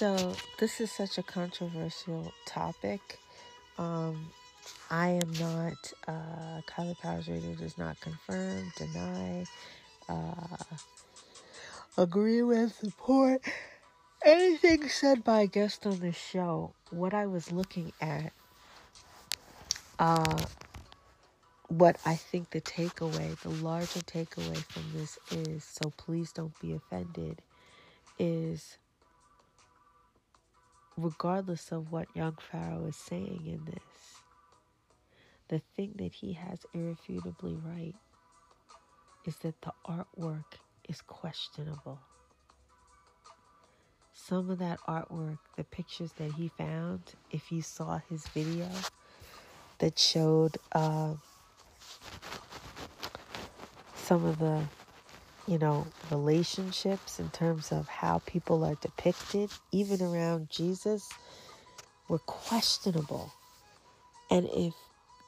So, this is such a controversial topic. Um, I am not, uh, Kylie Powers Radio does not confirm, deny, uh, agree with, support anything said by a guest on this show. What I was looking at, uh, what I think the takeaway, the larger takeaway from this is, so please don't be offended, is regardless of what young Pharaoh is saying in this, the thing that he has irrefutably right is that the artwork is questionable. Some of that artwork, the pictures that he found, if you saw his video that showed uh, some of the you know, relationships in terms of how people are depicted, even around Jesus, were questionable. And if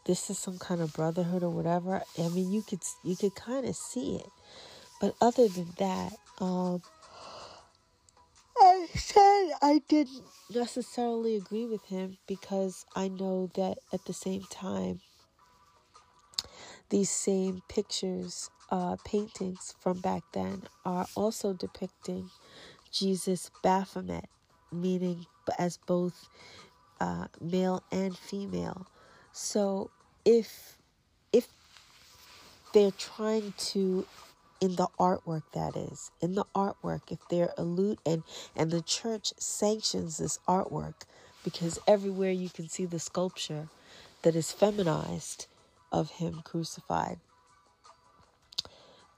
this is some kind of brotherhood or whatever, I mean, you could you could kind of see it. But other than that, um, I said I didn't necessarily agree with him because I know that at the same time, these same pictures uh, paintings from back then are also depicting Jesus Baphomet, meaning as both uh, male and female. So if if they're trying to in the artwork that is in the artwork if they're allude and and the church sanctions this artwork because everywhere you can see the sculpture that is feminized of him crucified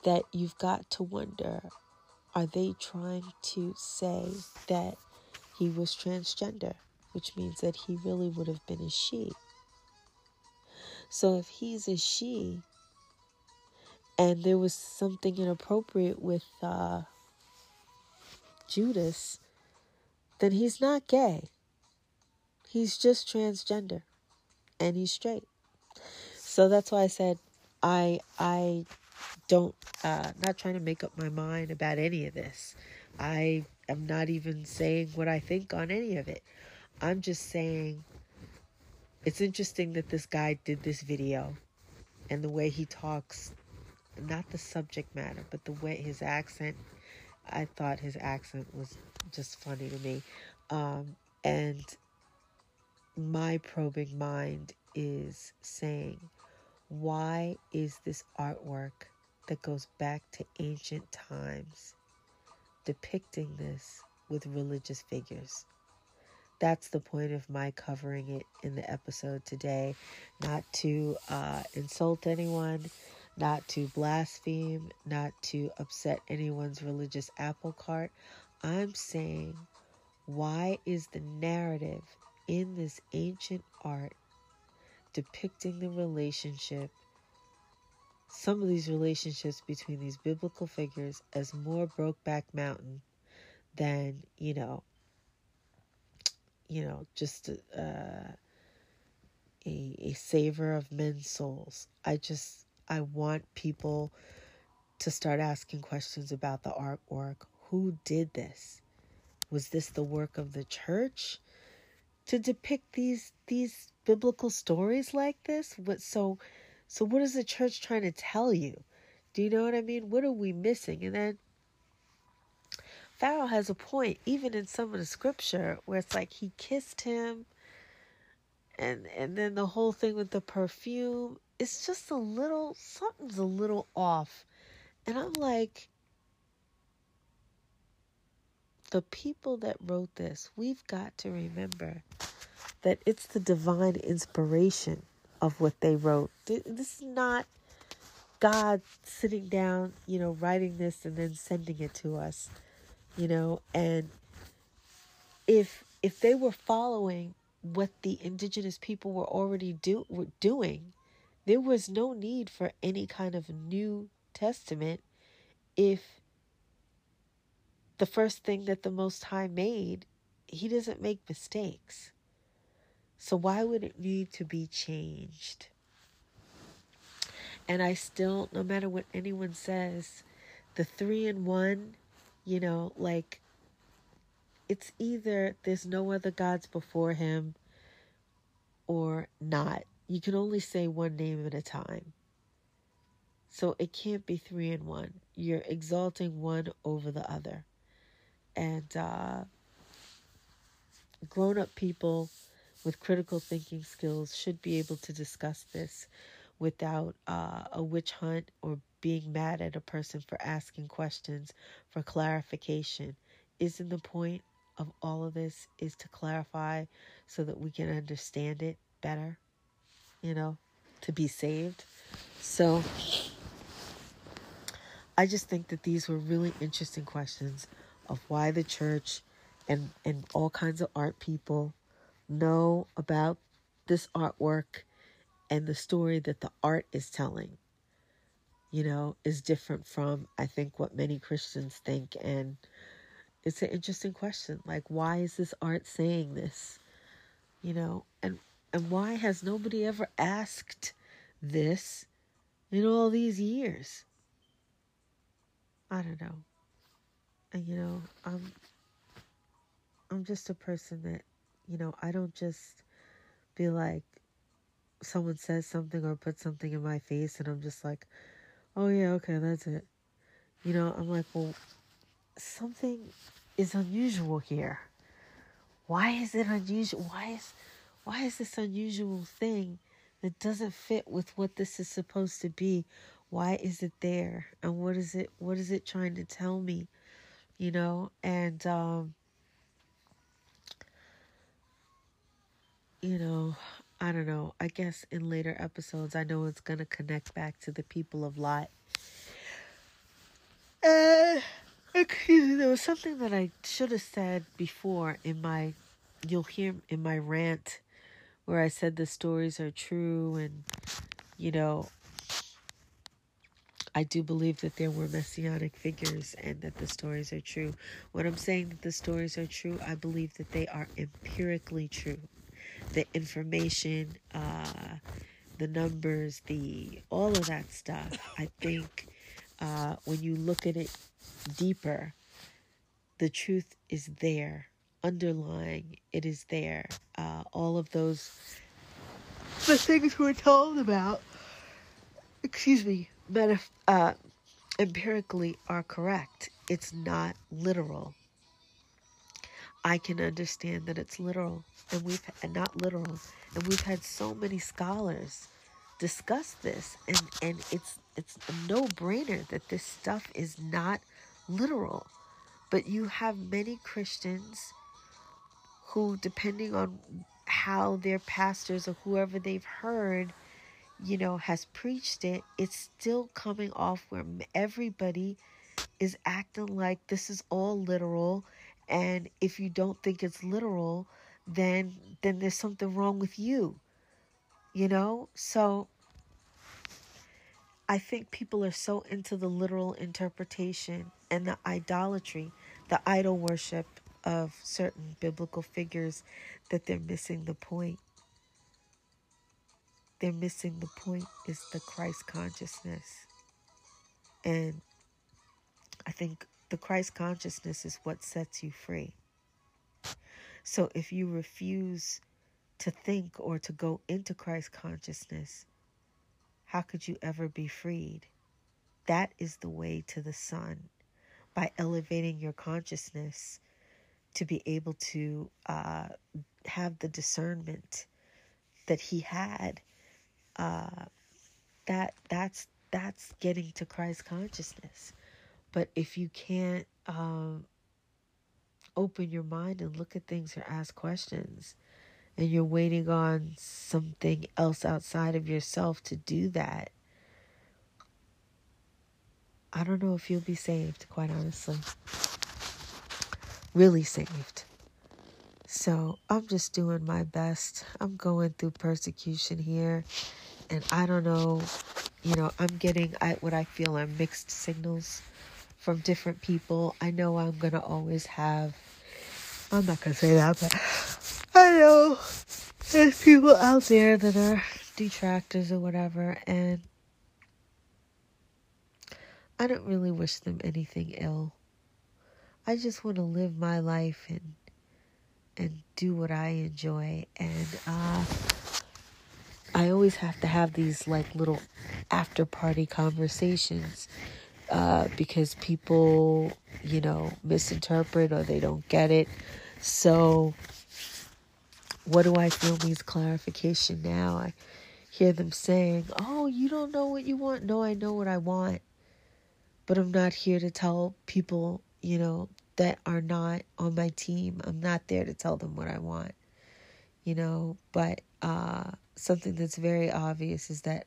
that you've got to wonder are they trying to say that he was transgender, which means that he really would have been a she? So if he's a she, and there was something inappropriate with uh, Judas, then he's not gay. He's just transgender, and he's straight. So that's why I said I I don't uh not trying to make up my mind about any of this. I am not even saying what I think on any of it. I'm just saying it's interesting that this guy did this video and the way he talks not the subject matter, but the way his accent I thought his accent was just funny to me. Um, and my probing mind is saying, why is this artwork that goes back to ancient times, depicting this with religious figures. That's the point of my covering it in the episode today. Not to uh, insult anyone, not to blaspheme, not to upset anyone's religious apple cart. I'm saying, why is the narrative in this ancient art depicting the relationship some of these relationships between these biblical figures as more Brokeback Mountain than, you know, you know, just uh, a, a saver of men's souls. I just, I want people to start asking questions about the artwork. Who did this? Was this the work of the church to depict these these biblical stories like this? What so so, what is the church trying to tell you? Do you know what I mean? What are we missing? And then Pharaoh has a point, even in some of the scripture, where it's like he kissed him, and and then the whole thing with the perfume. It's just a little something's a little off, and I'm like, the people that wrote this, we've got to remember that it's the divine inspiration of what they wrote. This is not God sitting down, you know, writing this and then sending it to us, you know, and if if they were following what the indigenous people were already do were doing, there was no need for any kind of new testament if the first thing that the most high made, he doesn't make mistakes. So, why would it need to be changed? And I still, no matter what anyone says, the three in one, you know, like it's either there's no other gods before him or not. You can only say one name at a time. So it can't be three in one. You're exalting one over the other. And uh, grown up people with critical thinking skills should be able to discuss this without uh, a witch hunt or being mad at a person for asking questions for clarification. Isn't the point of all of this is to clarify so that we can understand it better, you know, to be saved? So I just think that these were really interesting questions of why the church and, and all kinds of art people know about this artwork and the story that the art is telling, you know, is different from, I think, what many Christians think. And it's an interesting question. Like, why is this art saying this? You know, and and why has nobody ever asked this in all these years? I don't know. And you know, I'm I'm just a person that, you know, I don't just be like someone says something or puts something in my face and I'm just like, "Oh yeah, okay, that's it." You know, I'm like, "Well, something is unusual here. Why is it unusual? Why is why is this unusual thing that doesn't fit with what this is supposed to be? Why is it there? And what is it what is it trying to tell me? You know, and um you know, I don't know. I guess in later episodes I know it's going to connect back to the people of Lot. Uh me, there was something that I should have said before in my, you'll hear in my rant where I said the stories are true and, you know, I do believe that there were messianic figures and that the stories are true. When I'm saying that the stories are true, I believe that they are empirically true. The information, uh, the numbers, the all of that stuff. I think uh, when you look at it deeper, the truth is there, underlying, it is there. Uh, all of those, the things we're told about, excuse me, metaf- uh, empirically are correct. It's not literal. I can understand that it's literal, and we've and not literal, and we've had so many scholars discuss this, and and it's it's a no brainer that this stuff is not literal. But you have many Christians who, depending on how their pastors or whoever they've heard, you know, has preached it, it's still coming off where everybody is acting like this is all literal. And if you don't think it's literal, then then there's something wrong with you. You know? So I think people are so into the literal interpretation and the idolatry, the idol worship of certain biblical figures that they're missing the point. They're missing the point is the Christ consciousness. And I think the Christ consciousness is what sets you free. So if you refuse to think or to go into Christ consciousness, how could you ever be freed? That is the way to the sun by elevating your consciousness to be able to uh, have the discernment that he had. Uh, that that's that's getting to Christ consciousness. But if you can't um, open your mind and look at things or ask questions, and you're waiting on something else outside of yourself to do that, I don't know if you'll be saved, quite honestly. Really saved. So I'm just doing my best. I'm going through persecution here, and I don't know, you know, I'm getting I, what I feel are mixed signals from different people. I know I'm to always have, I'm not to say that, but I know there's people out there that are detractors or whatever, and I don't really wish them anything ill. I just want to live my life and and do what I enjoy and uh I always have to have these like little after party conversations uh, because people, you know, misinterpret or they don't get it. So, what do I feel needs clarification now? I hear them saying, Oh, you don't know what you want. No, I know what I want. But I'm not here to tell people, you know, that are not on my team. I'm not there to tell them what I want, you know, but uh, something that's very obvious is that,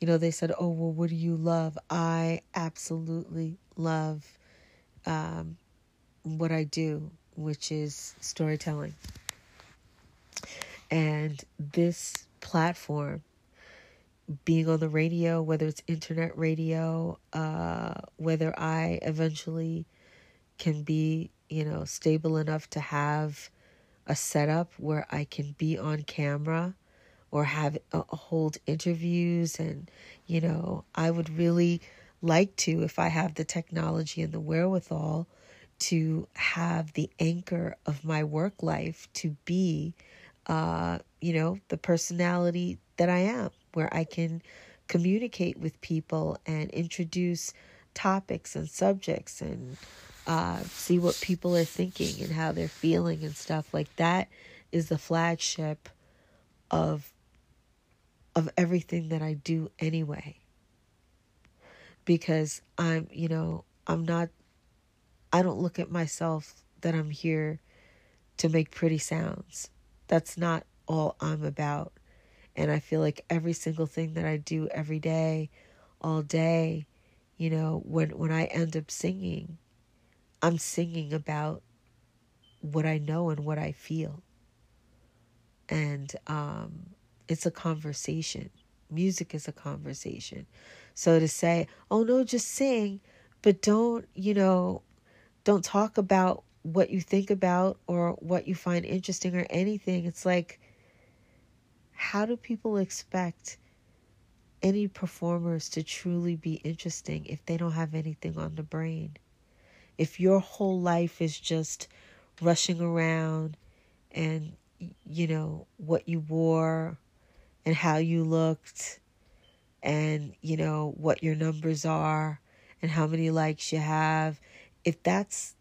you know, they said, oh, well, what do you love? I absolutely love um, what I do, which is storytelling. And this platform, being on the radio, whether it's internet radio, uh, whether I eventually can be, you know, stable enough to have a setup where I can be on camera or have uh, hold interviews. And you know I would really like to if I have the technology and the wherewithal to have the anchor of my work life to be uh you know the personality that I am where I can communicate with people and introduce topics and subjects and uh, see what people are thinking and how they're feeling and stuff like that is the flagship of of everything that I do anyway. Because I'm, you know, I'm not I don't look at myself that I'm here to make pretty sounds. That's not all I'm about. And I feel like every single thing that I do every day, all day, you know, when when I end up singing, I'm singing about what I know and what I feel. And um, it's a conversation. Music is a conversation. So to say, oh no, just sing, but don't, you know, don't talk about what you think about or what you find interesting or anything. It's like, how do people expect any performers to truly be interesting if they don't have anything on the brain? if your whole life is just rushing around and you know what you wore and how you looked and you know what your numbers are and how many likes you have if that's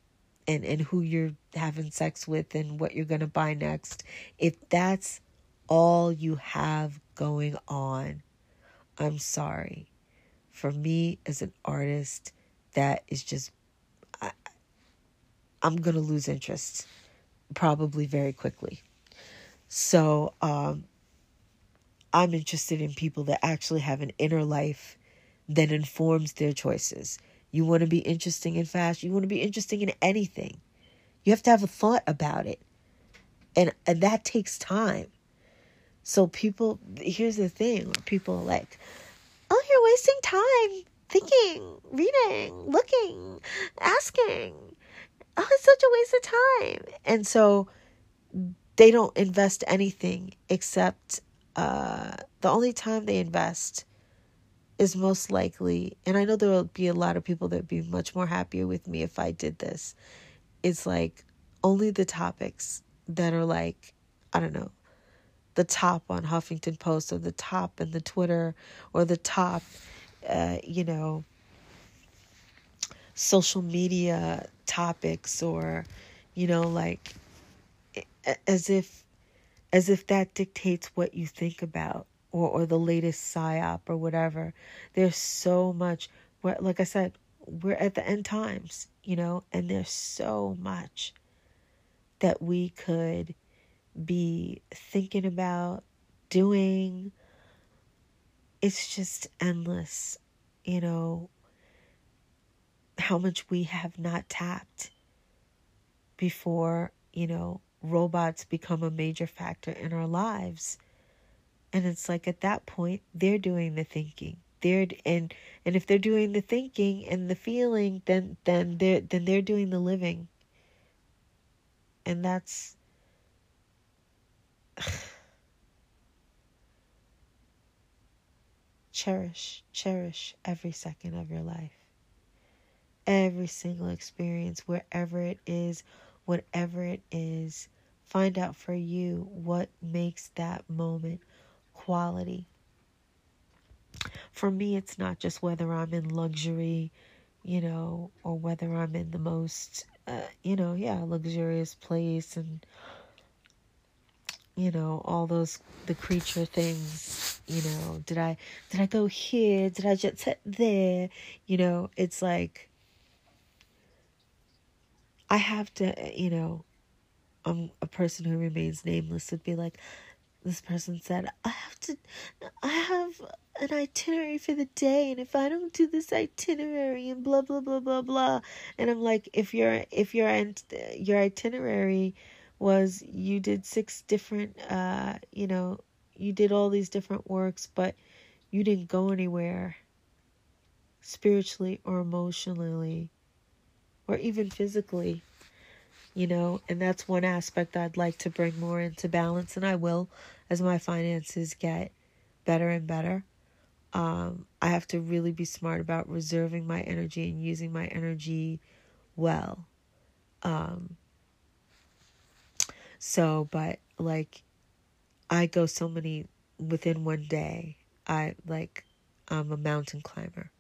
and and who you're having sex with and what you're going to buy next if that's all you have going on i'm sorry for me as an artist that is just I, i'm going to lose interest probably very quickly. So, um, I'm interested in people that actually have an inner life that informs their choices. You want to be interesting in fashion, you want to be interesting in anything. You have to have a thought about it. And and that takes time. So people here's the thing, people are like, "Oh, you're wasting time thinking, reading, looking, asking." oh, it's such a waste of time. And so they don't invest anything except uh, the only time they invest is most likely, and I know there will be a lot of people that would be much more happier with me if I did this. It's like only the topics that are like, I don't know, the top on Huffington Post or the top in the Twitter or the top, uh, you know, social media topics or you know like as if as if that dictates what you think about or or the latest psyop or whatever. There's so much like i said we're at the end times you know and there's so much that we could be thinking about doing. It's just endless you know how much we have not tapped before, you know, robots become a major factor in our lives. And it's like at that point, they're doing the thinking. They're and and if they're doing the thinking and the feeling, then then they're then they're doing the living. And that's cherish, cherish every second of your life every single experience, wherever it is, whatever it is. Find out for you what makes that moment quality. For me, it's not just whether I'm in luxury, you know, or whether I'm in the most, uh, you know, yeah, luxurious place and, you know, all those, the creature things, you know, did I, did I go here? Did I just sit there? You know, it's like, I have to, you know, I'm a person who remains nameless would be like, this person said, I have to, I have an itinerary for the day, and if I don't do this itinerary and blah blah blah blah blah, and I'm like, if your if your your itinerary was you did six different, uh, you know, you did all these different works, but you didn't go anywhere spiritually or emotionally or even physically you know, and that's one aspect I'd like to bring more into balance, and I will as my finances get better and better. Um, I have to really be smart about reserving my energy and using my energy well. Um, so, but like, I go so many within one day. I like, I'm a mountain climber,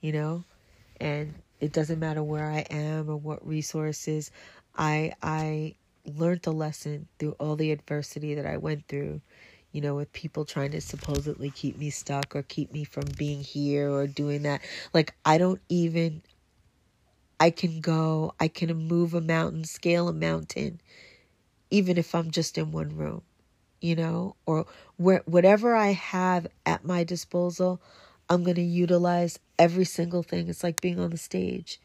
you know, and it doesn't matter where I am or what resources. I I learned the lesson through all the adversity that I went through, you know, with people trying to supposedly keep me stuck or keep me from being here or doing that. Like I don't even I can go, I can move a mountain, scale a mountain even if I'm just in one room, you know, or where whatever I have at my disposal, I'm going to utilize every single thing. It's like being on the stage.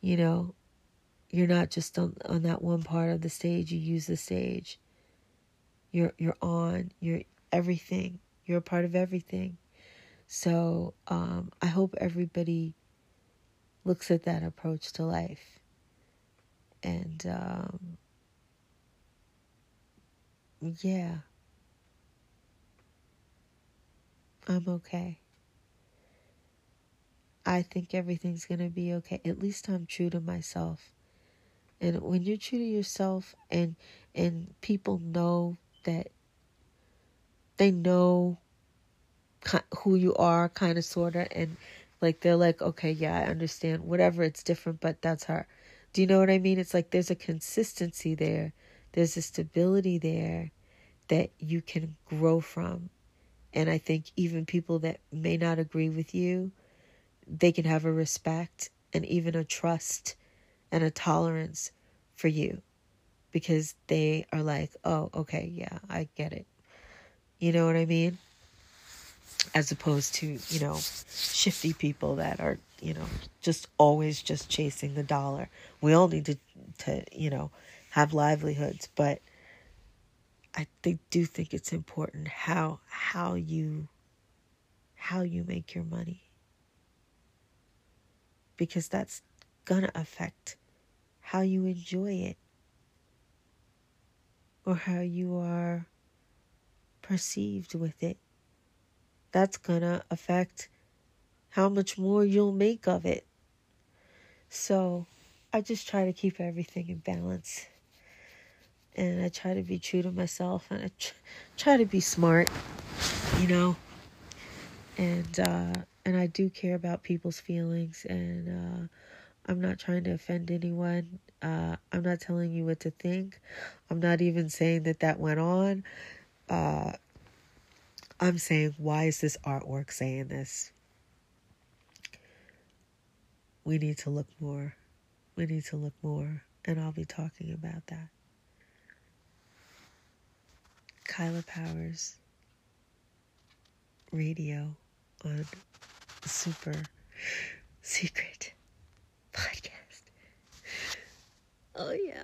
You know, you're not just on, on that one part of the stage, you use the stage. You're you're on, you're everything. You're a part of everything. So um, I hope everybody looks at that approach to life. And um, yeah, I'm okay. I think everything's going to be okay. At least I'm true to myself. And when you're true to yourself and and people know that they know who you are kind of sort of and like they're like okay yeah i understand whatever it's different but that's her. Do you know what i mean? It's like there's a consistency there. There's a stability there that you can grow from. And i think even people that may not agree with you they can have a respect and even a trust and a tolerance for you because they are like, oh, okay, yeah, I get it. You know what I mean? As opposed to, you know, shifty people that are, you know, just always just chasing the dollar. We all need to, to you know, have livelihoods, but I think, do think it's important how how you how you make your money because that's gonna affect how you enjoy it or how you are perceived with it. That's gonna affect how much more you'll make of it. So I just try to keep everything in balance. And I try to be true to myself and I try to be smart, you know. And uh and I do care about people's feelings and uh I'm not trying to offend anyone. Uh, I'm not telling you what to think. I'm not even saying that that went on. Uh, I'm saying, why is this artwork saying this? We need to look more. We need to look more. And I'll be talking about that. Kyla Powers Radio on Super Secret podcast. Oh, yeah.